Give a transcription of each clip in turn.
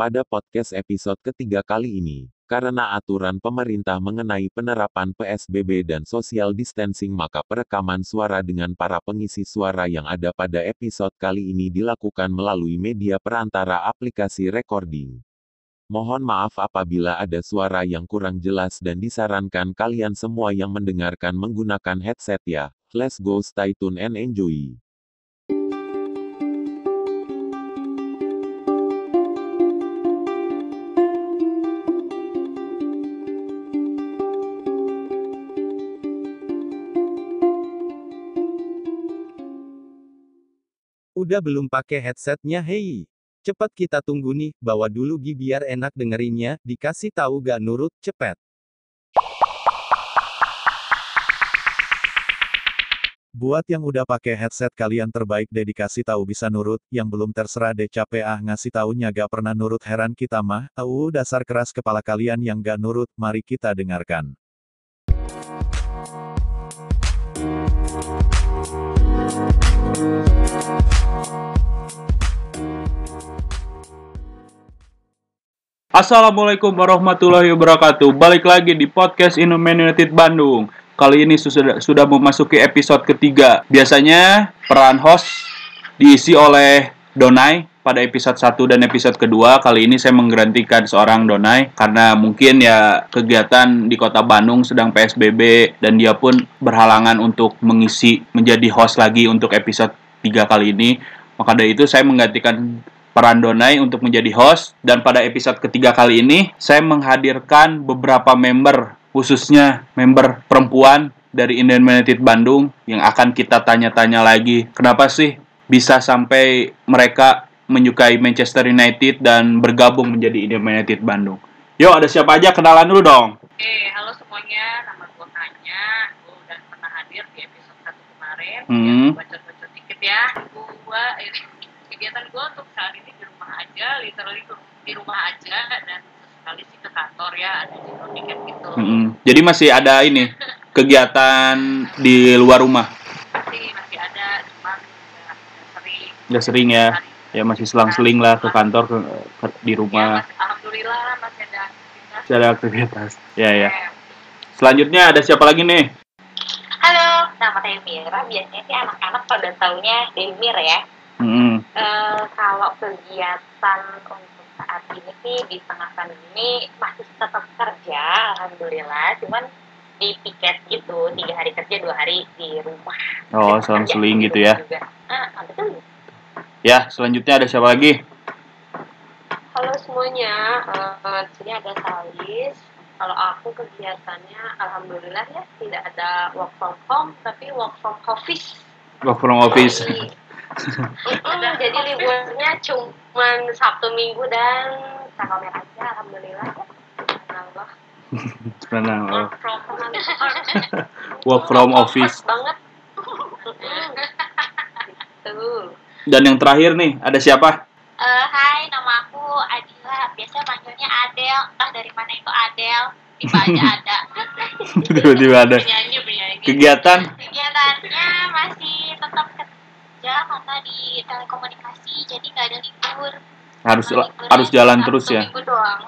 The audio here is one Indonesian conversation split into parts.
pada podcast episode ketiga kali ini. Karena aturan pemerintah mengenai penerapan PSBB dan social distancing maka perekaman suara dengan para pengisi suara yang ada pada episode kali ini dilakukan melalui media perantara aplikasi recording. Mohon maaf apabila ada suara yang kurang jelas dan disarankan kalian semua yang mendengarkan menggunakan headset ya. Let's go stay tune and enjoy. Udah belum pakai headsetnya hei? Cepet kita tunggu nih, bawa dulu Gi biar enak dengerinnya, dikasih tahu gak nurut, cepet. Buat yang udah pakai headset kalian terbaik deh dikasih tahu bisa nurut, yang belum terserah deh capek ah ngasih taunya gak pernah nurut heran kita mah, au dasar keras kepala kalian yang gak nurut, mari kita dengarkan. Assalamualaikum warahmatullahi wabarakatuh. Balik lagi di podcast Indomain United Bandung. Kali ini sudah sudah memasuki episode ketiga. Biasanya peran host diisi oleh Donai pada episode 1 dan episode kedua. Kali ini saya menggantikan seorang Donai karena mungkin ya kegiatan di Kota Bandung sedang PSBB dan dia pun berhalangan untuk mengisi menjadi host lagi untuk episode 3 kali ini. Maka dari itu saya menggantikan peran Donai untuk menjadi host dan pada episode ketiga kali ini saya menghadirkan beberapa member khususnya member perempuan dari Indian United Bandung yang akan kita tanya-tanya lagi kenapa sih bisa sampai mereka menyukai Manchester United dan bergabung menjadi Indian United Bandung. Yuk ada siapa aja kenalan dulu dong. Oke, halo semuanya. Nama gue Tanya. Gue udah pernah hadir di episode 1 kemarin. Hmm. Ya, bacot-bacot dikit ya. Gue, ini kegiatan gue untuk saat ini di rumah aja, literally di- di rumah aja. Dan sesekali sih ke kantor ya, ada di tiket gitu. Mm-mm. Jadi masih ada ini kegiatan di luar rumah. Masih, masih ada, cuman nggak sering. Nggak sering ya. Ya masih selang-seling lah ke kantor ke, ke- di Ya, rumah. masih, alhamdulillah masih ada aktivitas. Masih ada aktivitas. Ya ya. Selanjutnya ada siapa lagi nih? Halo, nama saya Mira. Biasanya sih anak-anak pada taunya Demir ya. Mm-mm. Eh, kalau kegiatan untuk saat ini sih di tengah pandemi ini masih tetap kerja, alhamdulillah. Cuman di tiket itu tiga hari kerja dua hari di rumah. Oh Kerja selang-seling di gitu ya. Juga. Ah, betul. Ya selanjutnya ada siapa lagi? Halo semuanya, eh, di sini ada Salis. Kalau aku kegiatannya, alhamdulillah ya tidak ada work from home, tapi work from office. Work from office. Jadi, Mm-mm, jadi liburnya cuma Sabtu Minggu dan tanggal merah aja, alhamdulillah. Allah. Karena oh, Work from home. work from office. banget. Tuh. Dan yang terakhir nih ada siapa? Eh, hai, nama aku Adila. Biasa panggilnya Adel. Entah dari mana itu Adel. Tiba aja ada. Tiba-tiba ada Penyanyi, penyanyi. kegiatan. Kegiatannya masih tetap kerja karena di telekomunikasi, jadi nggak ada libur. Harus liburnya harus jalan terus ya. Minggu doang.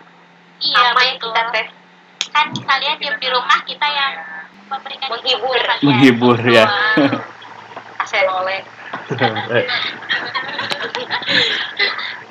Iya, yang betul. kita tes Kan kalian diem di rumah, kita yang memberikan Menghibur. Menghibur ya. Asenole.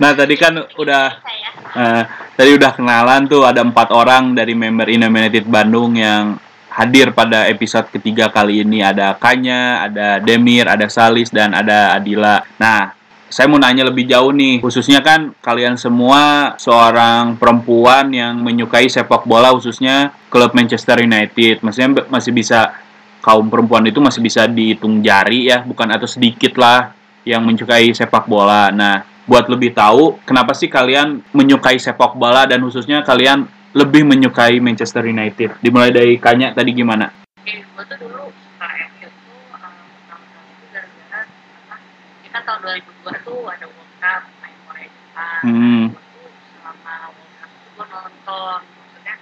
Nah tadi kan udah Eh, tadi udah kenalan tuh ada empat orang dari member United Bandung yang hadir pada episode ketiga kali ini ada Kanya, ada Demir, ada Salis dan ada Adila. Nah saya mau nanya lebih jauh nih, khususnya kan kalian semua seorang perempuan yang menyukai sepak bola khususnya klub Manchester United. Maksudnya masih bisa kaum perempuan itu masih bisa dihitung jari ya, bukan atau sedikit lah yang menyukai sepak bola. Nah, buat lebih tahu kenapa sih kalian menyukai sepak bola dan khususnya kalian lebih menyukai Manchester United. Dimulai dari Kanya tadi gimana? Oke, gue tuh dulu suka MU tuh um, pertama kali itu gara-gara? Kita tahun 2002 tuh ada World Cup main Korea Jepang. Hmm. Selama World Cup itu gue nonton, maksudnya,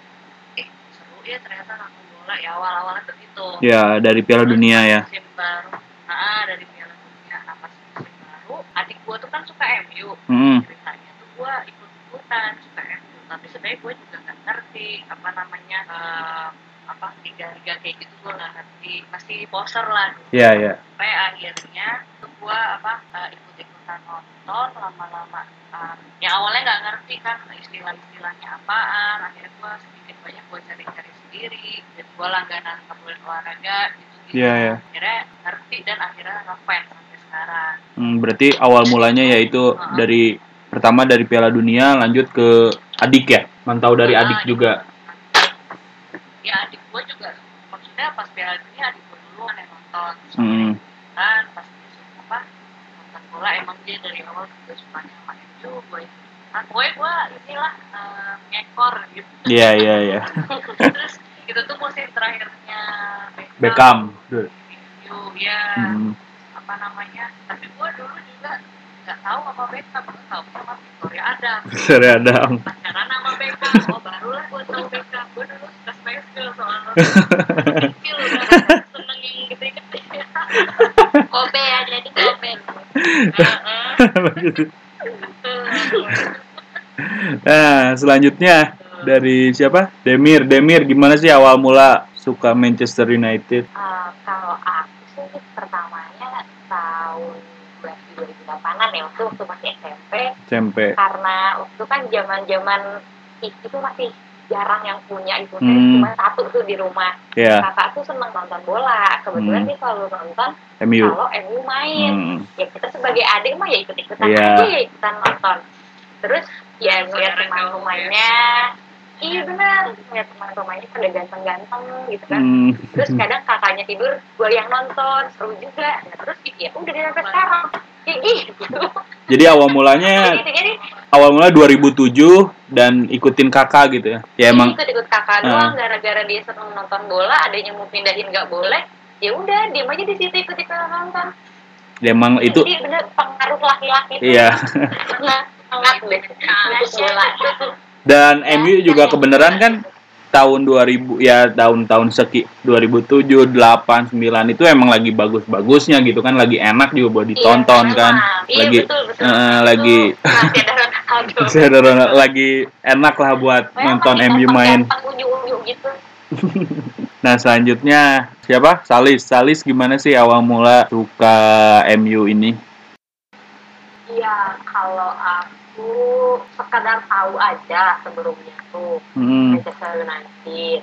eh seru ya ternyata nonton bola ya awal-awalnya begitu. Ya, dari Piala Terus Dunia ya. Musim baru, ah dari Piala Dunia, nah pas musim baru, adik gue tuh kan suka MU. Hmm. Ceritanya tuh gue ikut-ikut ikutan suka MU tapi sebenarnya gue juga nggak ngerti apa namanya eh, apa liga-liga kayak gitu gue nggak ngerti masih poser lah dulu. Iya, iya. sampai akhirnya tuh gue apa eh, ikut-ikutan nonton lama-lama eh, yang awalnya nggak ngerti kan istilah-istilahnya apaan akhirnya gue sedikit banyak gue cari-cari sendiri dan gue langganan kemudian olahraga gitu gitu Iya, iya. akhirnya ngerti dan akhirnya ngefans sampai sekarang Hmm, berarti awal mulanya yaitu dari pertama dari Piala Dunia lanjut ke adik ya. Mantau dari Ah, adik juga. ya adik gue juga maksudnya pas Piala Dunia adik gue dulu kan yang nonton Hmm. kan pas suka apa nonton bola emang dia dari awal juga sukanya sama MU gue nah gue gue inilah eh, ngekor gitu Iya, iya, iya. terus itu tuh musim terakhirnya Beckham. MU ya Hmm. Apa namanya tapi gue dulu juga nggak tahu apa Beckham gue tahu sama Victoria ada Seri Adam. pacaran sama Beckham oh barulah gue tahu Beckham gue dulu suka Spesial soalnya kecil udah seneng yang gitu-gitu Kobe ya, jadi Kobe. Nah, selanjutnya dari siapa? Demir. Demir gimana sih awal mula suka Manchester United? Eh, kalau aku sih pertamanya tahun 2008an ya waktu masih SMP SMP. karena waktu kan zaman zaman itu masih jarang yang punya itu Hmm. cuma satu tuh di rumah Ya, kakak tuh seneng nonton bola kebetulan Hmm. dia selalu nonton MU. kalau MU main Hmm. ya kita sebagai adik mah ya ikut ikutan Iya. aja ya ikutan nonton terus ya ngeliat teman pemainnya iya benar. Ngeliat teman pemainnya pada ganteng-ganteng gitu kan. Hmm. terus kadang kakaknya tidur gue yang nonton seru juga. Nah, terus ya udah dia sampai sekarang. Kayak gitu. Jadi awal mulanya gitu jadi awal mula 2007 dan ikutin kakak gitu ya. Ya emang ikut ikut kakak doang gara-gara dia seneng nonton bola adanya mau pindahin nggak boleh ya udah diem aja di situ ikut ikutan nonton. Ya emang itu jadi bener pengaruh laki-laki iya. sangat sangat deh untuk bola Dan MU juga kebenaran kan tahun 2000 ya tahun-tahun seki 2007, 8, 9 itu emang lagi bagus-bagusnya gitu kan lagi enak juga buat ditonton Iya, kan. Iya, Lagi betul, betul. eh, Itu lagi masih ada Ronaldo. Lagi enak lah buat Memang nonton MU main. gitu Nah selanjutnya siapa? Salis. Salis gimana sih awal mula suka MU ini? Iya, kalau aku sekadar tahu aja sebelumnya tuh Hmm, Manchester United.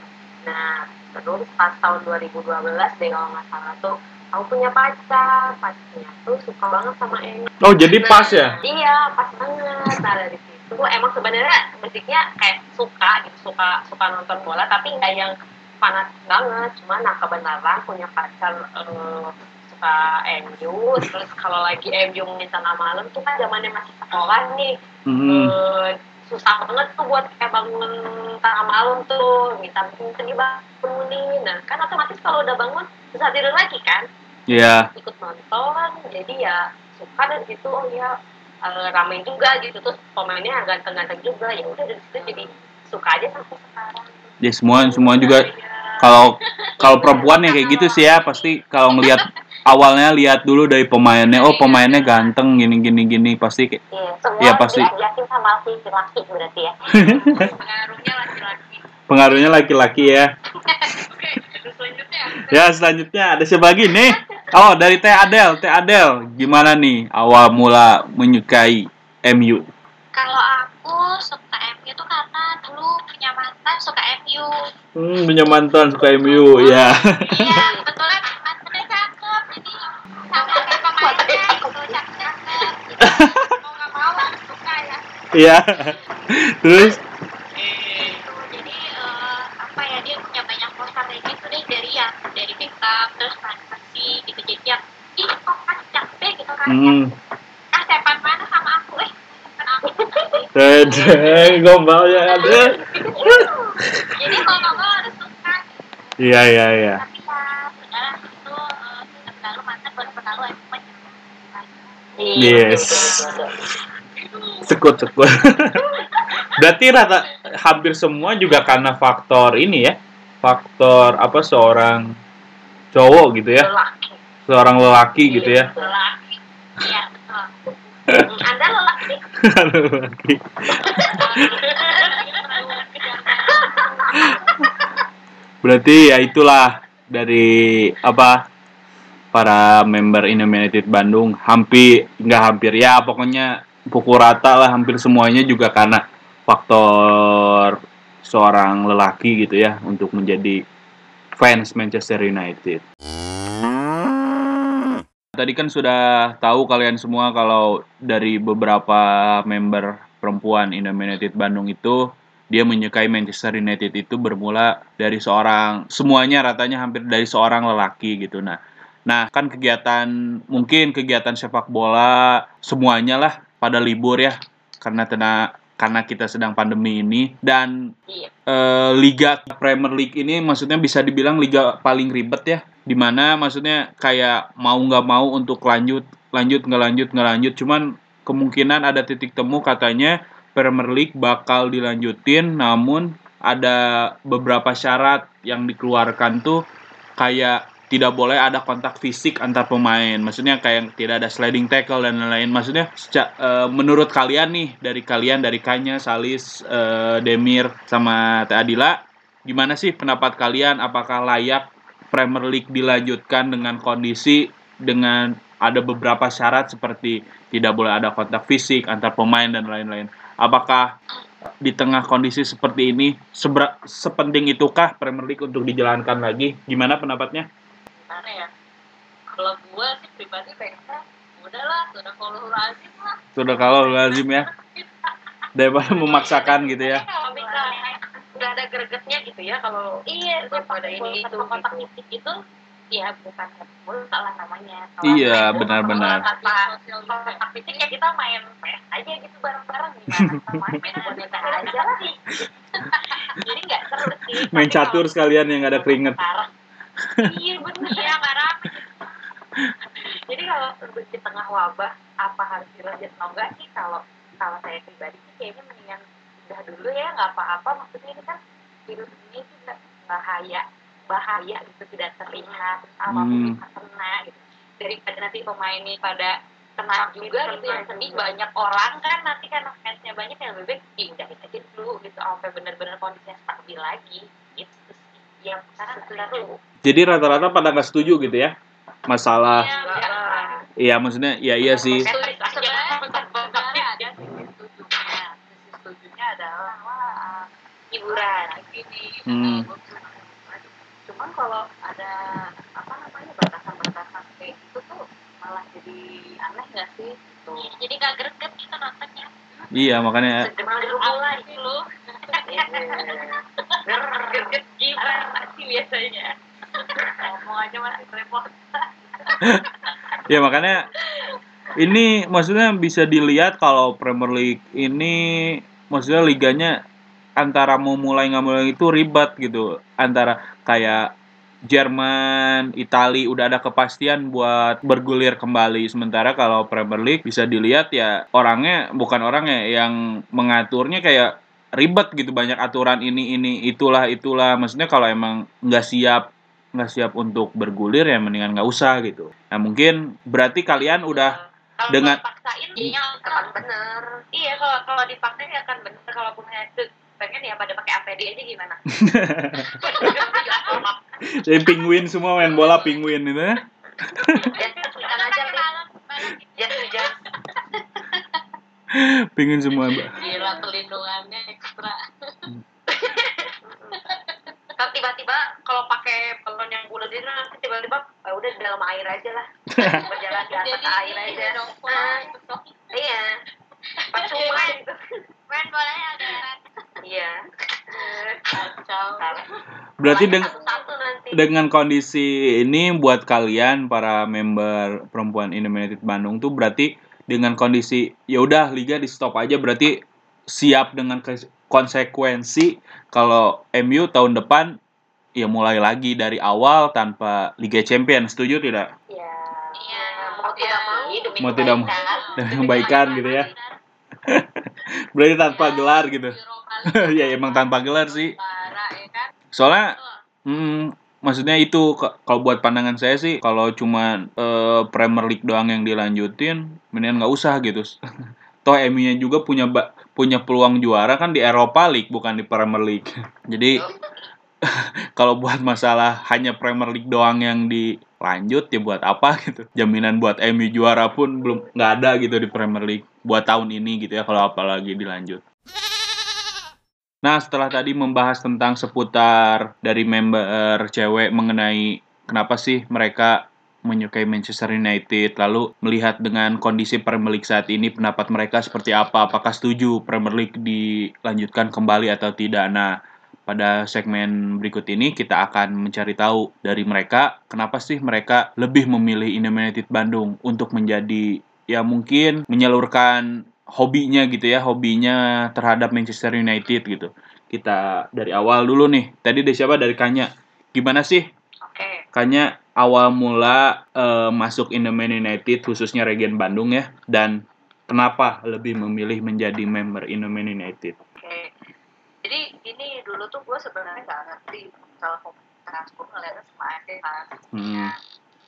Nah, terus pas tahun 2012 deh kalau nggak salah tuh aku punya pacar, pacarnya tuh suka banget sama MU. Oh jadi pas ya? Iya, pas banget. Nah dari situ emang sebenarnya basicnya kayak suka gitu, suka suka nonton bola, tapi nggak yang fanatik banget. Cuma nah kebenaran punya pacar eh, suka MU, terus kalau lagi MU main tengah malam tuh kan zamannya masih sekolah nih, Hmm, eh, susah banget tuh buat kayak bangun tengah malam tuh, minta minta dibangunin. Nah kan otomatis kalau udah bangun susah tidur lagi kan? Ya. ikut nonton jadi ya suka dari situ oh ya eh, ramai juga gitu. Terus pemainnya ganteng-ganteng juga. Ya udah dari situ jadi suka aja sampai sekarang. Ya semua semua juga Iya. kalau kalau perempuan ya kayak gitu sih ya pasti kalau ngelihat awalnya lihat dulu dari pemainnya oh pemainnya ganteng gini gini gini pasti kayak Iya, semua Iya, pasti. diajakin sama laki-laki berarti ya pengaruhnya laki-laki pengaruhnya laki-laki ya. selanjutnya Ya selanjutnya ada siapa lagi nih? Oh dari Teh Adel, Teh Adel gimana nih awal mula menyukai MU? Kalau aku suka MU tuh karena dulu punya mantan suka MU. Hmm, punya mantan suka MU ya. Iya, kebetulan Iya. Terus. Jadi eh, apa ya dia punya banyak poster kayak gitu deh dari yang dari Beckham terus Persie gitu jadi yang ih kok kan cakep gitu kan hmm, ah sepan mana sama aku eh aku Teh gombalnya ada. jadi kalau mau harus suka Iya iya iya. tapi ya emang Yes. Sekut sekut. Berarti rata hampir semua juga karena faktor ini ya. Faktor apa seorang cowok gitu ya. lelaki Seorang lelaki gitu ya. lelaki iya betul anda lelaki lelaki. Berarti ya itulah dari apa para member United Bandung hampir nggak hampir ya pokoknya pukul rata lah hampir semuanya juga karena faktor seorang lelaki gitu ya untuk menjadi fans Manchester United. Tadi kan sudah tahu kalian semua kalau dari beberapa member perempuan United Bandung itu dia menyukai Manchester United itu bermula dari seorang semuanya ratanya hampir dari seorang lelaki gitu nah nah kan kegiatan mungkin kegiatan sepak bola semuanya lah pada libur ya karena tena karena kita sedang pandemi ini. Dan Iya. eh, liga Premier League ini maksudnya bisa dibilang liga paling ribet ya. Di mana maksudnya kayak mau nggak mau untuk lanjut lanjut nggak lanjut nggak lanjut. Cuman kemungkinan ada titik temu katanya Premier League bakal dilanjutin namun ada beberapa syarat yang dikeluarkan tuh kayak tidak boleh ada kontak fisik antar pemain. Maksudnya kayak tidak ada sliding tackle dan lain-lain. Maksudnya seca- eh, menurut kalian nih dari kalian dari Kanya Salis eh, Demir sama Teh Adila gimana sih pendapat kalian? Apakah layak Premier League dilanjutkan dengan kondisi dengan ada beberapa syarat seperti tidak boleh ada kontak fisik antar pemain dan lain-lain? Apakah di tengah kondisi seperti ini sebera- sepenting itukah Premier League untuk dijalankan lagi? Gimana pendapatnya Gimana ya? Kalau gue sih pribadi pengennya udahlah, sudah kalau lazim lah. sudah kalau lazim ya daripada memaksakan gitu ya udah ada gregetnya gitu ya kalau Iya, gue pada ini itu kotak gitu. fisik itu ya bukan salah namanya. Iya, main- benar-benar. kontak fisik ya kita main PS aja gitu bareng-bareng sama main boneka aja lah. Jadi nggak seru sih. main catur sekalian yang nggak ada keringet sekarang, iya bener. Iya, nggak rame. Jadi kalau di tengah wabah apa harus dilanjut atau enggak sih kalau kalau saya pribadi sih kayaknya mendingan udah dulu ya nggak apa-apa maksudnya ini kan virus ini juga bahaya bahaya gitu tidak terlihat apa Hmm. bisa kena gitu daripada nanti pemainnya pada kena juga gitu yang sedih banyak orang kan nanti karena fansnya banyak yang lebih baik diudahin aja dulu gitu sampai benar-benar kondisinya stabil lagi gitu yang jadi rata-rata pada nggak setuju gitu ya? Masalah. Iya, iya maksudnya ya iya sih. Adalah wah, hiburan. Gini. Hmm. Cuman kalau ada apa namanya batasan-batasan kayak gitu tuh malah jadi aneh nggak sih? Gitu. jadi nggak greget kita nontonnya. Iya makanya. Dulu mulai dulu. greget gimana sih biasanya Ngomong aja masih repot. ya makanya ini maksudnya bisa dilihat kalau Premier League ini maksudnya liganya antara mau mulai nggak mulai itu ribet gitu antara kayak Jerman, Itali udah ada kepastian buat bergulir kembali. Sementara kalau Premier League bisa dilihat ya orangnya bukan orangnya yang mengaturnya kayak ribet gitu banyak aturan ini ini itulah itulah. Maksudnya kalau emang nggak siap nggak siap untuk bergulir ya mendingan nggak usah gitu. Nah mungkin berarti kalian udah kalau Dengan- dipaksain Iya, akan bener iya kalau kalau dipaksain ya akan bener kalau punya itu pengen ya pada pakai APD aja gimana jadi penguin semua main bola penguin itu ya. aja Penguin semua. Mbak. Gila pelindungannya ekstra. kan tiba-tiba kalau pakai pelon yang bulat itu nanti tiba-tiba ah, udah di dalam air aja lah berjalan di atas Jadi air aja Nah, pulang. iya percuma gitu Main bolanya ada iya kacau. Berarti Polanya deng- satu-satu nanti dengan kondisi ini buat kalian para member perempuan United Bandung tuh berarti dengan kondisi ya udah liga di stop aja berarti siap dengan konsekuensi kalau MU tahun depan ya mulai lagi dari awal tanpa Liga Champion setuju tidak? Iya. Iya. Mau tidak mau demi Mau tidak mau. kebaikan. Demi kebaikan gitu ya. Berarti tanpa gelar gitu. ya emang tanpa gelar sih. Parah ya kan? Soalnya Hmm, maksudnya itu kalau buat pandangan saya sih kalau cuma eh, Premier League doang yang dilanjutin, mendingan nggak usah gitu. toh MU-nya juga punya punya peluang juara kan di Eropa League bukan di Premier League. Jadi kalau buat masalah hanya Premier League doang yang dilanjut ya buat apa gitu. Jaminan buat MU juara pun belum nggak ada gitu di Premier League buat tahun ini gitu ya kalau apalagi dilanjut. Nah, setelah tadi membahas tentang seputar dari member cewek mengenai kenapa sih mereka menyukai Manchester United, lalu melihat dengan kondisi Premier League saat ini, pendapat mereka seperti apa? Apakah setuju Premier League dilanjutkan kembali atau tidak? Nah, pada segmen berikut ini kita akan mencari tahu dari mereka kenapa sih mereka lebih memilih United Bandung untuk menjadi ya mungkin menyalurkan hobinya gitu ya, hobinya terhadap Manchester United gitu. Kita dari awal dulu nih. Tadi dari siapa? Dari Kanya. Gimana sih Oke, Kanya awal mula eh, masuk Indomie United khususnya Regen Bandung ya dan kenapa lebih memilih menjadi member Indomie United? oke. Jadi ini dulu tuh gue sebenarnya nggak ngerti masalah komunitas. Gue ngeliatnya sama aja kan. Hmm.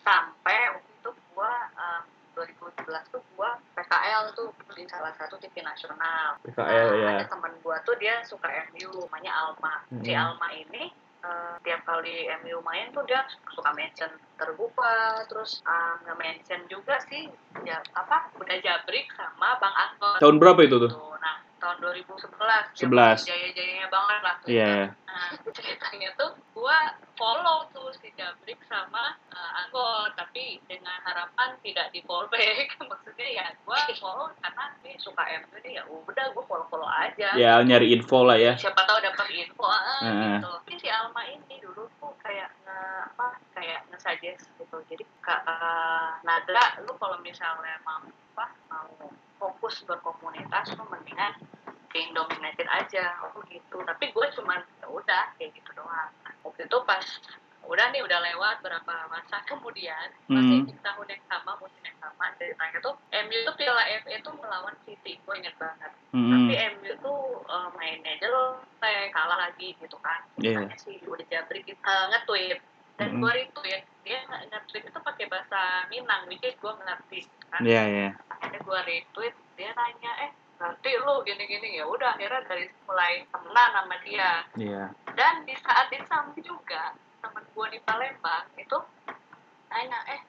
Sampai waktu itu gue um, 2011 tuh gue PKL tuh di salah satu TV nasional. PKL ya. Ada temen gue tuh dia suka MU, namanya Alma. Si Hmm. Alma ini eh, tiap kali MU main tuh dia suka mention terbuka, terus eh, nge-mention juga sih ya apa udah jabrik sama Bang Anton. Tahun berapa itu tuh? Tuh, Nah, tahun 2011. 11. Jaya-jayanya banget lah. tuh. Iya. Nah, ceritanya tuh gua follow tuh si Jabrik sama uh, Anggot, tapi dengan harapan tidak di follow back. Maksudnya ya gua follow karena dia suka MU nih ya udah gua follow-follow aja. Ya nyari info lah ya. Siapa tahu dapat info ah, Heeh. gitu. Tapi si Alma ini dulu tuh kayak nge apa kayak nge-suggest gitu. Jadi Kak uh, Nadra lu kalau misalnya mau apa mau fokus berkomunitas lu mendingan ke Indominated aja aku gitu tapi gue cuman ya udah kayak gitu doang Nah, waktu itu pas udah nih udah lewat berapa masa kemudian masih Hmm. di tahun yang sama musim yang sama ceritanya tuh MU tuh Piala FA tuh melawan City gue inget banget Hmm. tapi MU tuh uh, mainnya jelek kalah lagi gitu kan Iya. Makanya sih udah jabrik gitu, uh, nge-tweet dan Mm-mm. gue retweet dia nge- nge-tweet itu pakai bahasa Minang which is gue ngerti kan Iya iya. Akhirnya gue retweet dia nanya eh nanti lu gini-gini. Ya udah akhirnya dari mulai temenan sama dia. Iya. dan di saat yang sama juga temen gue di Palembang itu nanya eh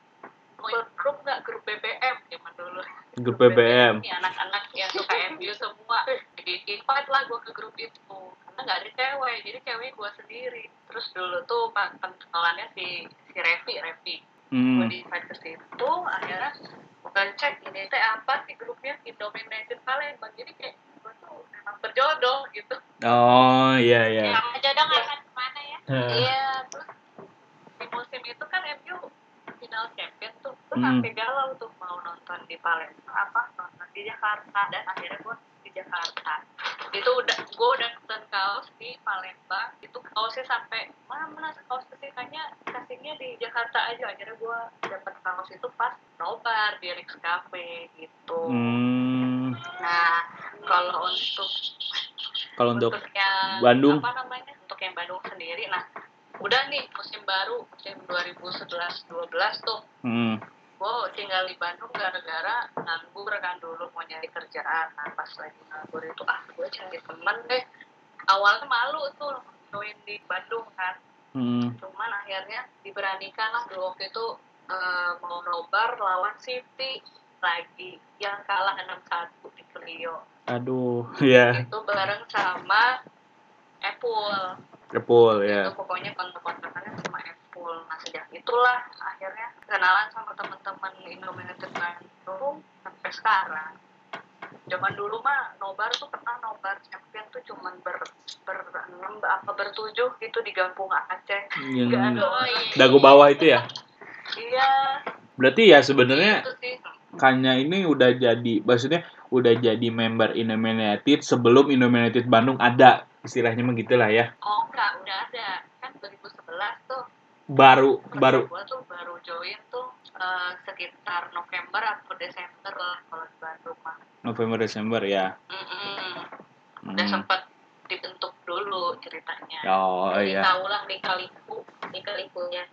mau ikut grup nggak grup BBM zaman dulu. Grup BBM. Ini anak-anak yang suka MU semua. Jadi invite lah gue ke grup itu karena nggak ada cewek. Jadi cewek gue sendiri. Terus dulu tuh pen- pengenalannya si si Revi Revi. Gue Hmm. di invite ke situ akhirnya bukan cek ini teh apa sih grupnya? Indominated Palembang jadi kayak gue tuh emang berjodoh gitu. Oh iya iya. Yang jodoh nggak akan ke mana ya? iya terus di musim itu kan MU final champion tuh. Gue Hmm. sampai galau tuh mau nonton di Palembang apa nonton di Jakarta. Dan akhirnya gue di Jakarta. Itu udah gue udah nonton kaos di Palembang. Itu kaosnya sampai mana mana kaos kesinanya kasihnya di Jakarta aja. Akhirnya gue dapet kaos itu pas nobar di Rix Cafe gitu Hmm. nah kalau untuk Kalau untuk yang Bandung? apa namanya untuk yang Bandung sendiri nah udah nih musim baru musim 2011-12 tuh hmm. gue tinggal di Bandung gara-gara nganggur kan dulu mau nyari kerjaan nah pas lagi nganggur itu ah gue cari temen deh awalnya malu tuh join di Bandung kan Hmm. cuman akhirnya diberanikan lah dulu waktu itu eh, mau nobar lawan City lagi yang kalah 6-1 di Clio Aduh, ya. itu bareng sama Apple Kepul ya. itu pokoknya kontak-kontakannya sama Apple nah sejak itulah akhirnya kenalan sama teman-teman Indominated Bandung sampai sekarang zaman dulu mah nobar tuh pernah nobar champion tuh cuman ber ber enam apa bertujuh gitu di Gampung Aceh Yang Nggak ada Oh iya. dagu bawah itu ya. Iya Berarti ya sebenarnya itu sih Kanya ini udah jadi, maksudnya udah jadi member Indomie United sebelum Indomie United Bandung ada istilahnya mah gitulah ya. oh enggak udah ada kan 2011 tuh Baru baru gua tuh baru join tuh eh, sekitar November atau Desember lah kalau di Bandung mah November Desember ya. Mm-mm. udah Hmm. sempat dibentuk dulu ceritanya Oh Jadi iya. tahu lah lika-liku lika-likunya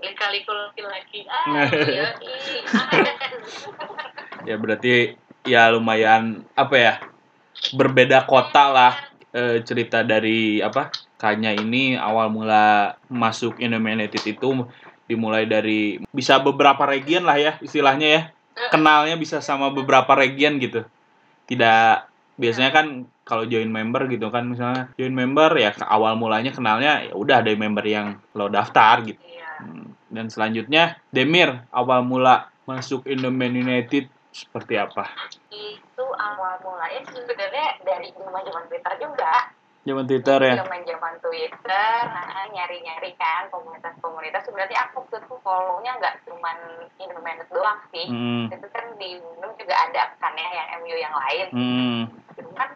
lika-liku laki-laki ah. Ya berarti ya lumayan apa ya berbeda kota lah eh, cerita dari apa Kanya ini awal mula masuk Indominated itu dimulai dari bisa beberapa region lah ya istilahnya ya. Kenalnya bisa sama beberapa region gitu. Tidak biasanya kan kalau join member gitu kan misalnya join member ya awal mulanya kenalnya ya udah ada member yang lo daftar gitu. Iya. Hmm, dan selanjutnya Demir awal mula masuk Indomain United seperti apa Itu awal mulanya sebenarnya dari zaman zaman Twitter juga. zaman Twitter ya Zaman zaman Twitter, nah, nyari-nyari kan komunitas-komunitas. Sebenarnya aku itu follow-nya nggak cuman Indomained doang sih. hmm. Itu kan di Unum juga ada kan ya yang MU yang lain. Hmm. Cuman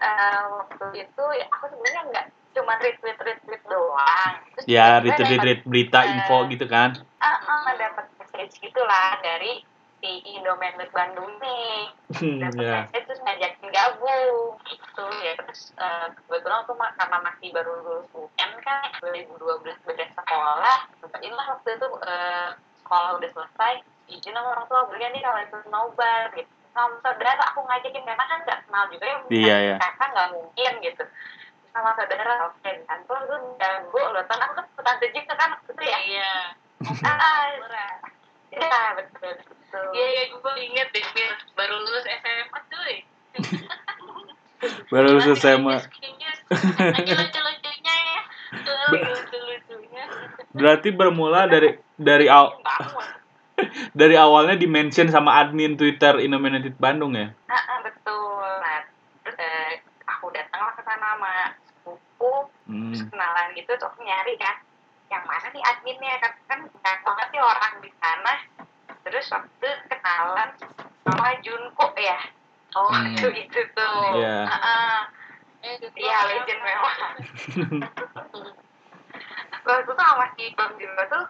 eh, waktu itu ya aku sebenarnya nggak cuma retweet retweet doang. Terus ya retweet retweet berita eh, info gitu kan ah, ah, dapat message gitulah dari si Indomained Bandung nih. dapat ya message terus ngajakin gabung gitu ya terus eh, kebetulan aku karena masih baru lulus UN kan 2012 beda sekolah inilah waktu itu eh, sekolah udah selesai izin sama orang tua beliau nih kalau itu nobar gitu sama saudara aku ngajakin karena kan nggak kenal juga ya Iya, iya. kakak nggak mungkin gitu sama saudara oke kan terus gue jago loh kan aku kan tante juga kan waktu itu ya Iya. ah iya betul betul Iya, iya, gue inget deh, Mir. Baru lulus SMA, cuy. baru lulus SMA Aja lucu-lucunya ya. Lucu-lucunya. berarti bermula dari dari aw, bangun dari awalnya di mention sama admin Twitter Indominated Bandung ya Ah, ah, betul. Nah, terus eh, aku datanglah ke sana sama sepupu, terus hmm. kenalan gitu, terus aku nyari kan, yang mana nih adminnya kan kan banyak banget nih orang di sana. Terus waktu kenalan sama Junko ya. Oh, Hmm. itu itu tuh. Iya. Ah, ah. Eh. Iya, legend memang. Waktu itu sama si Bang Junko tuh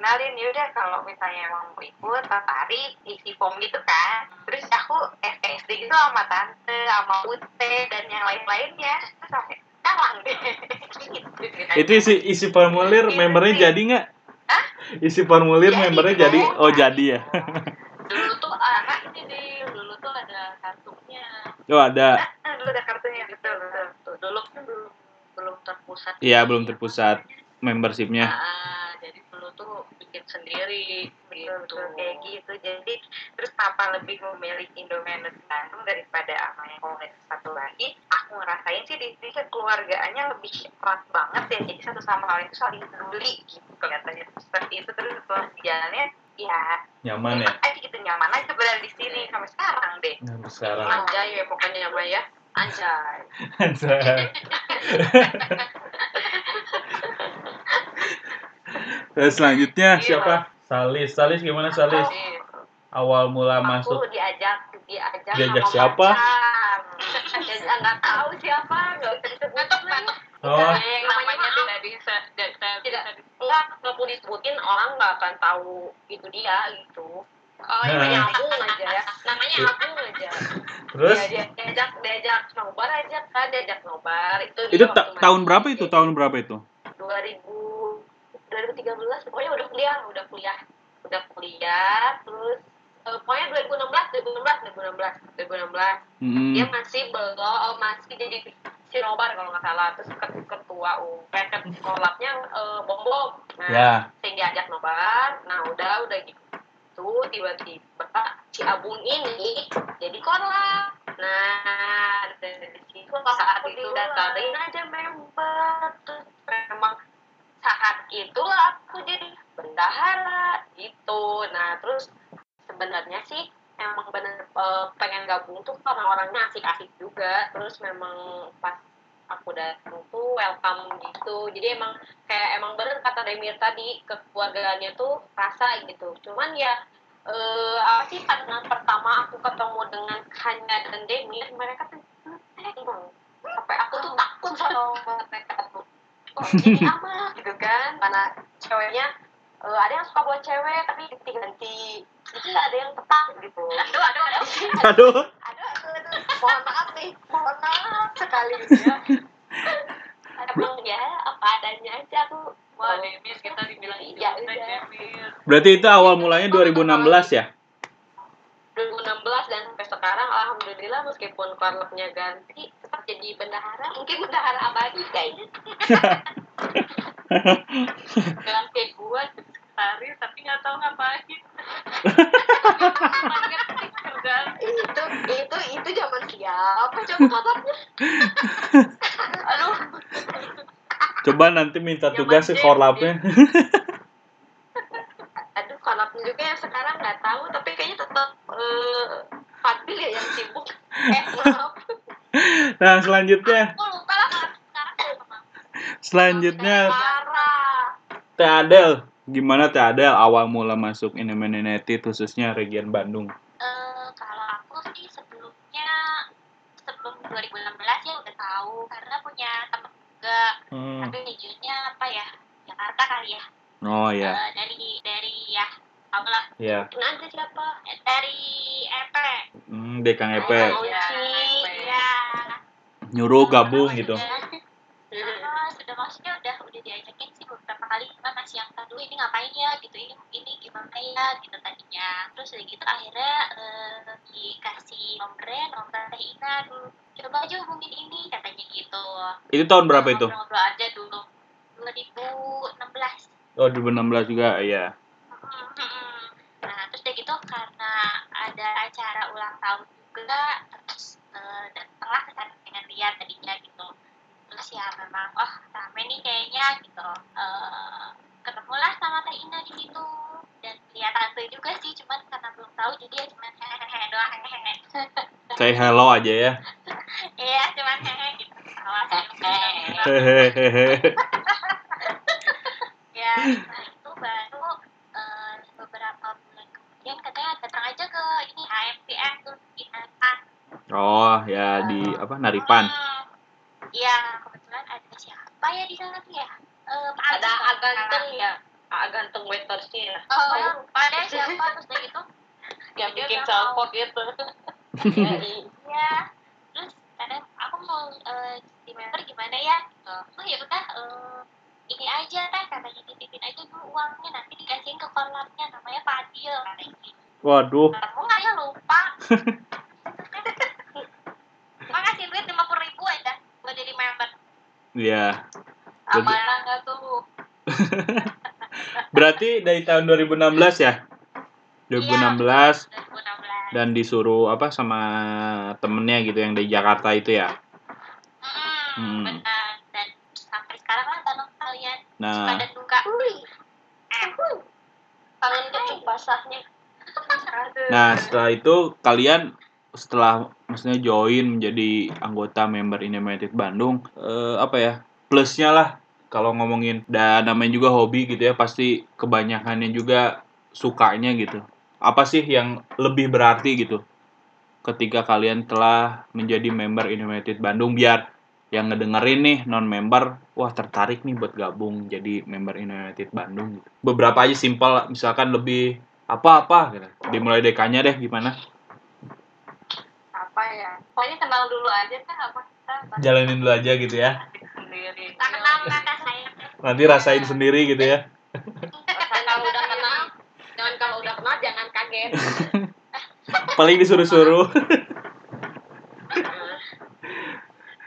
kenalin yaudah kalau misalnya emang mau ikut tertarik isi form gitu kan terus aku SKSD gitu sama tante sama Ute dan yang lain-lainnya terus sampai gitu. itu isi isi formulir membernya jadi nggak? Isi formulir Jadi membernya dong. jadi oh jadi ya? Dulu tuh anak ini deh, dulu tuh ada kartunya. oh ada. Ah, dulu ada kartunya. Betul betul dulu kan belum belum terpusat. iya belum terpusat membershipnya. Ah, jadi dulu tuh bikin sendiri betul gitu. betul kayak gitu. Jadi terus papa lebih memilih Indomained Bandung daripada sama yang komunitas satu lagi aku ngerasain sih di sini kekeluargaannya lebih erat banget ya. Jadi satu sama lain itu saling peduli gitu kelihatannya. Seperti itu. Terus di jalannya ya nyaman ya? aja gitu. Nyaman aja berada di sini sampai sekarang deh. Nah, sekarang. Anjay ya pokoknya Mbak ya. Anjay. Terus selanjutnya Iya. siapa Salis Salis gimana Salis? Iya. awal mula aku masuk diajak diajak Diajak sama siapa? diajak nggak tahu siapa nggak bisa disebut Ngetok, ngetok. oh. Yang namanya tidak bisa tidak. enggak nggak perlu disebutin orang nggak akan tahu itu dia gitu. Oh Nah. iya. Namanya aku aja ya. Namanya aku aja. Terus? Dia, dia diajak diajak nobar aja kan diajak nobar. Itu itu ta- tahun berapa itu? tahun berapa itu? 2000 2013 pokoknya udah kuliah udah kuliah udah kuliah terus eh, pokoknya 2016 2016 2016 2016 Hmm. dia masih belum masih jadi si nobar kalau nggak salah. Terus ket- ketua U ket- kolabnya eh, bom bom nah ya. saya diajak nobar nah udah udah gitu tiba-tiba si Abung ini jadi kolab nah dari situ saat itu daftarin aja member. Terus memang saat itu aku jadi bendahara gitu. Nah terus sebenarnya sih emang bener eh, pengen gabung tuh karena orangnya asik-asik juga. Terus memang pas aku datang tuh welcome gitu. Jadi emang kayak emang bener kata Demir tadi kekeluargaannya tuh rasa gitu. Cuman ya eh apa sih karena pertama aku ketemu dengan Hanya dan Demir mereka tuh emang? Sampai aku tuh takut sama mereka tuh. Oh karena ceweknya eh, ada yang suka buat cewek tapi ganti-ganti. Jadi ada yang tetap gitu. Aduh aduh aduh. Aduh. Aduh aduh, aduh. mohon maaf nih. Mohon maaf sekali. Ya emang ya apa adanya aja aku. Wah Oh. Demir kita dibilang Iya, iya. Berarti itu awal mulanya 2016 ya? 2016 dan sampai sekarang walaupun korlapnya ganti tetap jadi bendahara. Mungkin bendahara abadi kayaknya Bilang kayak gue sekretaris tapi nggak tahu ngapain. Itu itu itu zaman siapa? Coba motornya Aduh, Coba nanti minta tugas ke Gen korlapnya. aduh korlapnya juga yang sekarang nggak tahu tapi kayaknya tetap eh, Fadil ya yang sibuk. Eh maaf. Nah, selanjutnya, aku lupa lah kalau sekarang apa Bang. Selanjutnya. Teh Adel. Gimana Teh Adel? Awal mula masuk United khususnya region Bandung? Eh, kalau aku sih sebelumnya sebelum 2016 ya udah tahu. Karena punya temen juga. Hmm. tapi tujuannya apa ya? Jakarta kali ya. Oh ya, Eh, dari dari ya tau lah. Ya. nanti siapa? Eh, dari EP Hmm, Dekang EP Oh, ya, ya. nyuruh gabung gitu. Ah, Itu tahun berapa itu? ngobrol aja dulu 2016 Oh, 2016 juga, ya. Mm-mm. Nah, terus udah gitu karena ada acara ulang tahun juga, terus datanglah ke sana pengen lihat tadinya gitu. Terus ya memang, oh rame nih kayaknya gitu. Eh, ketemulah sama Teh Ina di situ dan lihat tante juga sih, cuman karena belum tahu jadi ya cuman hehehe doang hehehe. Say hello aja ya. Iya, cuman hehehe gitu. Tawa senyum-senyum. Hehehe. ya setelah itu baru eh, beberapa bulan kemudian katanya datang aja ke ini AMPM tuh di Naripan. Oh, ya di apa? Naripan. Hmm, iya kebetulan ada siapa ya di sana tuh ya? Eh, Pak ada aganteng ya? Aganteng waitersnya ya? Oh saya lupa deh siapa terus gitu. Yang Dia bikin salpok gitu. Iya terus kadang aku mau eh, di member gimana ya gitu. Oh ya udah eh, ini aja teh katanya titipin aja dulu uangnya nanti dikasihin ke korlapnya namanya Fadil katanya gitu. Waduh, kamu nggak ya lupa. Makasih duit lima puluh ribu aja buat jadi member. Ya. amanah nggak tuh. Berarti dari tahun 2016 ya? 2016 2016 dan disuruh apa sama temennya gitu yang dari Jakarta itu ya. Hmm, benar. Dan sampai sekarang lah tanam kalian suka Nah, dan duka. Eh tangan kecup basahnya. Nah setelah itu kalian setelah maksudnya join menjadi anggota member United Bandung eh, apa ya plusnya lah kalau ngomongin. Dan namanya juga hobi gitu ya pasti kebanyakannya juga sukanya gitu. Apa sih yang lebih berarti gitu ketika kalian telah menjadi member United Bandung biar yang ngedengerin nih non member wah tertarik nih buat gabung jadi member United Bandung. Beberapa aja simpel misalkan lebih apa-apa gitu. dimulai dekanya deh gimana? Apa ya? Pokoknya kenal dulu aja kan apa kita? Jalanin dulu aja gitu ya. Sendiri. Tak kenal kata saya nanti rasain sendiri gitu ya. Kalau udah kenal jangan kalau udah kenal jangan kaget. Paling disuruh-suruh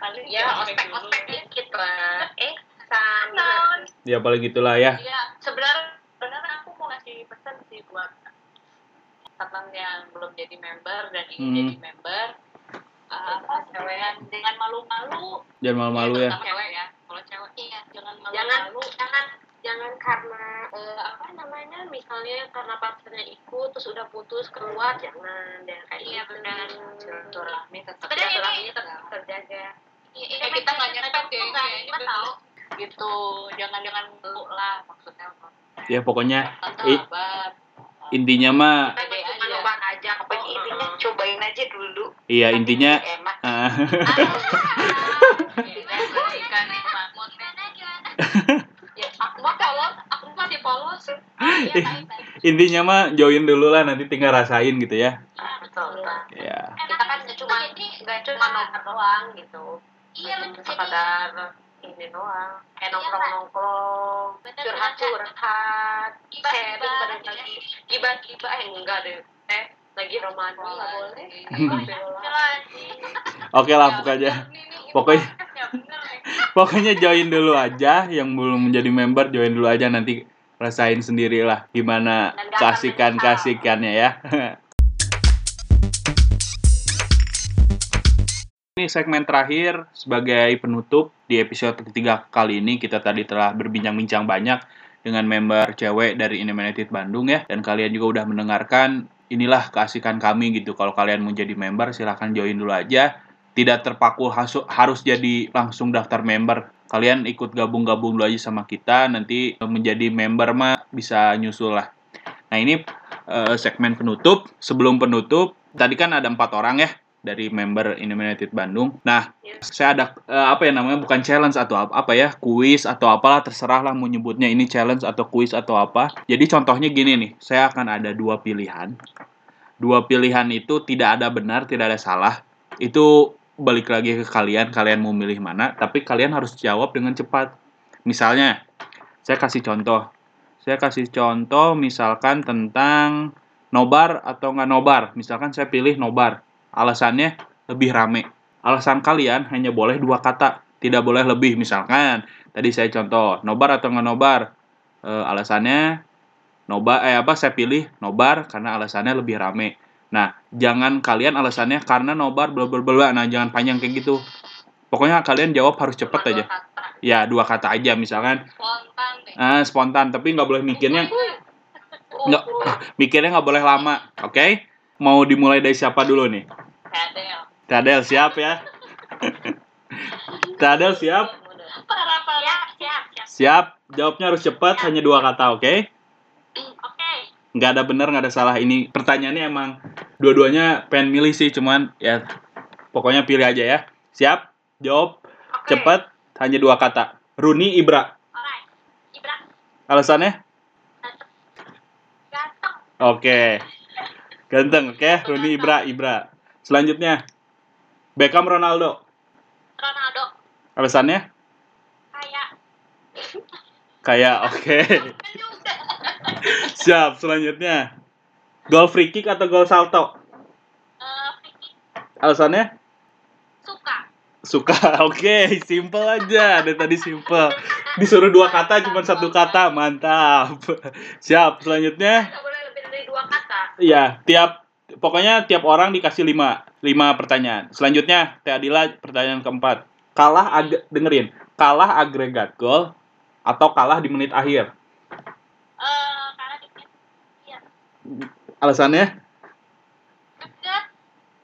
paling ya ospek ospek dikit lah eh sama ya paling gitulah ya Iya, sebenarnya sebenarnya aku mau ngasih pesan sih buat teman yang belum jadi member dan ingin Hmm. jadi member. Uh, apa cewekan dengan malu-malu. jangan malu-malu ya Terutama cewek ya. Kalau cewek iya jangan malu-malu. Jangan jangan karena eh, apa namanya misalnya karena pacarnya ikut terus udah putus keluar jangan deh kayak Iya, gitu. benar. silaturahmi tetap silaturahminya tetap terjaga Iya, Eh, kita nggak ya, ini ribet bener. tahu. Gitu jangan jangan dulu lah maksudnya. Ya pokoknya i- intinya mah cuma nobar aja. Apa intinya? Cobain aja dulu. Iya intinya enak. Ya intinya mah join dulu lah nanti tinggal rasain gitu ya sekadar ini doang. Kayak Iya, nongkrong nongkrong curhat curhat sharing pada lagi gibah gibah eh enggak deh. Eh lagi Ramadan nggak boleh. Oke lah pokoknya. Pokoknya pokoknya join dulu aja. Yang belum menjadi member join dulu aja. Nanti rasain sendirilah gimana kasihkan kasihkannya ya. Ini segmen terakhir sebagai penutup di episode ketiga kali ini. Kita tadi telah berbincang-bincang banyak dengan member cewek dari United Bandung ya. Dan kalian juga udah mendengarkan inilah keasikan kami gitu. Kalau kalian mau jadi member silahkan join dulu aja. Tidak terpaku harus jadi langsung daftar member. Kalian ikut gabung-gabung dulu aja sama kita. Nanti menjadi member mah bisa nyusul lah. Nah ini eh, segmen penutup. Sebelum penutup tadi kan ada empat orang ya dari member United Bandung. Nah, saya ada eh, apa ya namanya bukan challenge atau apa, apa ya, kuis atau apalah terserah lah mau nyebutnya ini challenge atau kuis atau apa. Jadi contohnya gini nih, saya akan ada dua pilihan. Dua pilihan itu tidak ada benar, tidak ada salah. Itu balik lagi ke kalian, kalian mau milih mana, tapi kalian harus jawab dengan cepat. Misalnya, saya kasih contoh. Saya kasih contoh misalkan tentang nobar atau nggak nobar. Misalkan saya pilih nobar. Alasannya lebih rame. Alasan kalian hanya boleh dua kata, tidak boleh lebih. Misalkan tadi saya contoh nobar atau nggak nobar. Eh, alasannya nobar eh apa saya pilih nobar karena alasannya lebih rame. Nah, jangan kalian alasannya karena nobar bla bla bla. Nah, jangan panjang kayak gitu. Pokoknya kalian jawab harus cepet aja. Ya, dua kata aja misalkan Spontan deh. ah, spontan, tapi nggak boleh mikirnya nggak mikirnya nggak boleh lama, oke? Mau dimulai dari siapa dulu nih? Kadel Tadel siap ya? Tadel siap? Para para siap siap. Siap. Jawabnya harus cepat, hanya dua kata, oke? Oke. Nggak ada benar, nggak ada salah. Ini pertanyaannya emang dua-duanya pengen milih sih, cuman ya pokoknya pilih aja ya. Siap? Jawab Oke. cepat, hanya dua kata. Runi Ibra. Alright. Ibra. Alasannya? Ganteng. Oke. Ganteng, oke? Runi Ibra, Ibra. Selanjutnya, Beckham Ronaldo. Ronaldo. Alasannya? Kayak. Kayak oke. juga. Siap, selanjutnya. Gol free kick atau gol salto? Vicky. Alasannya? Suka. Suka. Oke, simple aja. Dari tadi simple. Disuruh dua kata cuma satu kata. Mantap. Siap, selanjutnya. nggak boleh lebih dari dua kata Iya, tiap pokoknya tiap orang dikasih lima, lima pertanyaan. Selanjutnya, Teh Adila pertanyaan keempat. Kalah ag dengerin, kalah agregat gol atau kalah di menit akhir? Eh. Alasannya?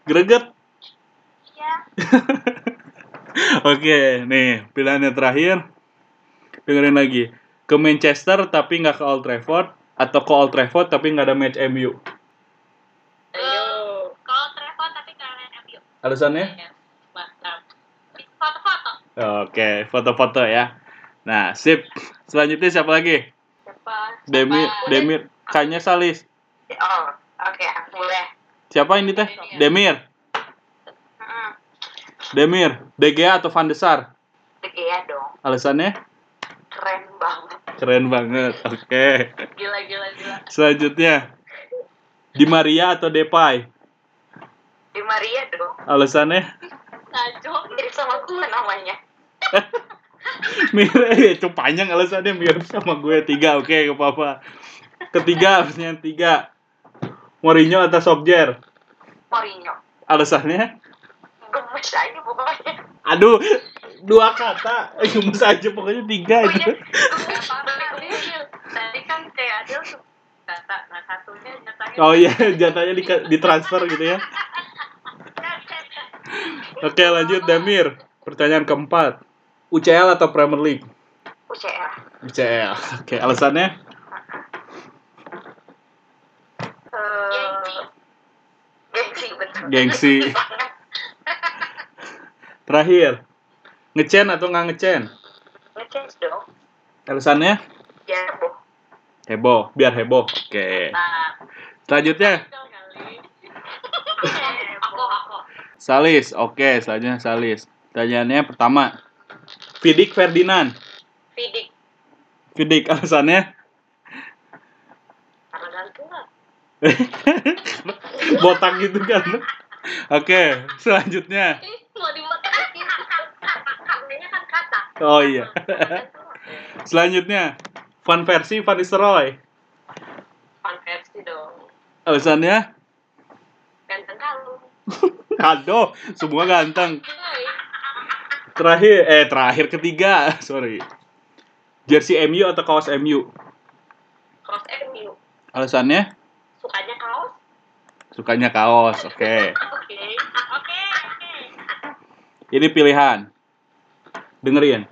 Greget. Iya. Oke, nih pilihannya terakhir. Dengerin lagi. Ke Manchester tapi nggak ke Old Trafford atau ke Old Trafford tapi nggak ada match MU. ayo Kalau telepon tapi Alasannya? mantap Foto-foto. Oke, foto-foto ya. Nah, sip. Selanjutnya siapa lagi? siapa Demir, Siapa? Demir, kayaknya Salis. oh oke aku boleh Siapa ini teh? Demir. hmm. Demir, De Gea atau Van de Sar? De Gea dong Alasannya? keren banget Keren banget. Oke. gila gila gila Selanjutnya. Di Maria atau Depay? Di Maria Alasannya? Ngaco. mirip sama gue namanya Mirip, itu panjang alasannya mirip sama gue. Tiga, oke, gak apa-apa. Ketiga, harusnya tiga. Mourinho atau Solskjaer? Mourinho Alasannya? gemes aja pokoknya Aduh, dua kata. Gemes aja, pokoknya tiga Oh itu. iya, tadi kan Adil kata nah satunya Oh iya, jatahnya di, ditransfer gitu ya. Oke, lanjut Damir. Pertanyaan keempat. UCL atau Premier League? UCL UCL. Oke, alasannya? Gengsi betul Gengsi. Terakhir. Ngecen atau nggak ngecen? ngechange dong Alasannya? ya boh Heboh, biar heboh. Oke. nah Selanjutnya, Aku aku. Salis. Oke, selanjutnya Salis. Pertanyaannya pertama. Fidik Ferdinand. Fidik Fidik, alasannya? karena lah botak gitu kan oke selanjutnya mau Kan kata. oh iya selanjutnya Van versi Van Nistelrooy Fun versi dong. alasannya Ganteng. aduh semua ganteng. Terakhir eh terakhir ketiga sorry. Jersey MU atau kaos MU Cross MU. alasannya? Sukanya kaos. sukanya kaos oke. Oke. oke oke. Ini pilihan. Dengerin.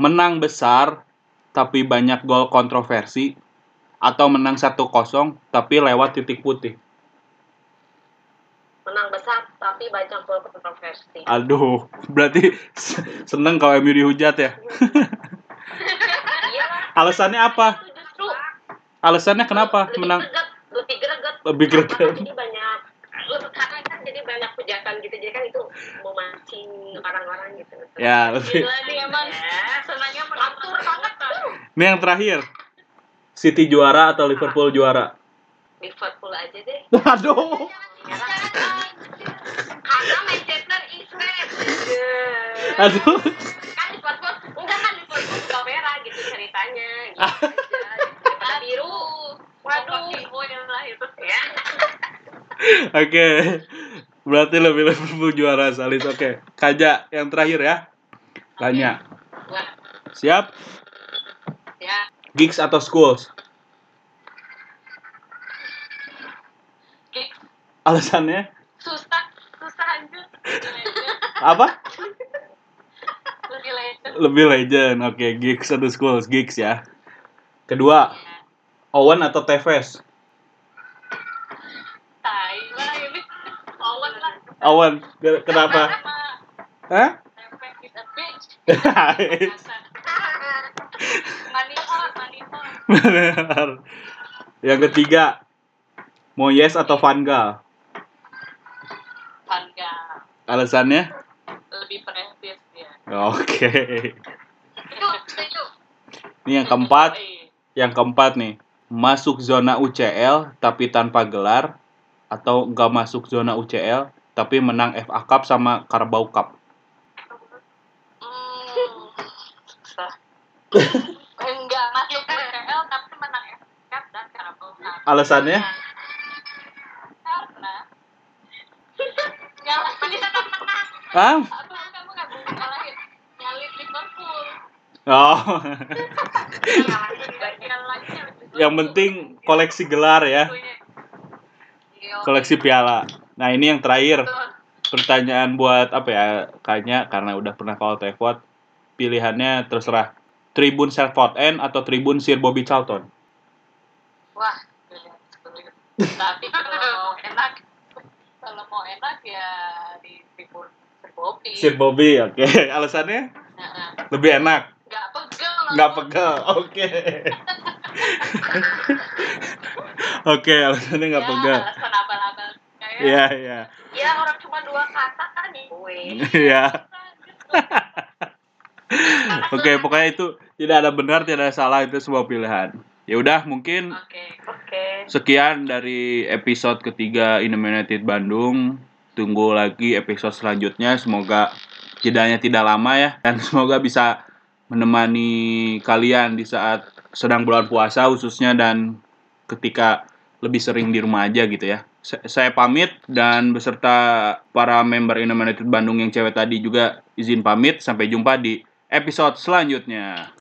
Menang besar tapi banyak gol kontroversi atau menang 1-0 tapi lewat titik putih Menang besar tapi banyak kontroversi. aduh berarti seneng kalau MU dihujat ya Iya alasannya apa justru alasannya kenapa lebih menang greget, lebih greget. Lebih greget. Karena Jadi banyak karena kan jadi banyak hujatan gitu jadi kan itu memancing orang-orang gitu. ya lebih gila nih emang Ya. senangnya Atur banget tuh. ini yang terakhir City juara atau Liverpool juara Liverpool aja deh. aduh Karena Manchester is red. aduh Kan Liverpool enggak kan Liverpool enggak merah gitu ceritanya. Gitu aja. Kita biru. Waduh. lah itu Ya. Oke. Berarti lebih Liverpool juara Salis. Oke. Kaja yang terakhir ya. Tanya. Wah, Siap? ya. Gigs atau schools? Gigs. Alasannya susah apa? lebih legend Lebih legend. Oke, gigs atau schools? Gigs ya. Kedua, Owen atau Tevez? tai lah ini Owen lah Owen. Ke- Kenapa? Hah? Money Benar. Yang ketiga, Moyes atau Van Gaal? Alasannya? lebih prestis dia Oke. itu Ini yang keempat. Yang keempat nih, masuk zona UCL tapi tanpa gelar atau nggak masuk zona UCL tapi menang FA Cup sama Carabao Cup. hmm enggak masuk UCL tapi menang FA Cup dan Carabao Cup Alasannya? karena nyala ini tetap menang Ah? apa kamu nggak bisa nyalahin nyalin Liverpool Oh. Yang penting koleksi gelar ya, koleksi piala. Nah, ini yang terakhir. Pertanyaan buat apa ya? Kayaknya karena udah pernah call Tevot, pilihannya terserah. Tribun Salford End atau Tribun Sir Bobby Charlton? Wah. Tapi kalau mau enak, kalau mau enak ya di tribun Serbopi. Sir Bobby, oke. Alasannya Nah, lebih enak. nggak pegel. nggak pegel oke oke alasannya nggak Ya, pegel alasan abal-abal kayak iya iya Ya orang cuma dua kata kan ya. Gue. iya oke pokoknya itu tidak ada benar tidak ada salah itu sebuah pilihan ya udah mungkin Oke. Oke. sekian dari episode ketiga United Bandung tunggu lagi episode selanjutnya. Semoga jedanya tidak lama ya dan semoga bisa menemani kalian di saat sedang bulan puasa khususnya dan ketika lebih sering di rumah aja gitu ya. Saya pamit dan beserta para member Indominated Bandung yang cewek tadi juga izin pamit. Sampai jumpa di episode selanjutnya.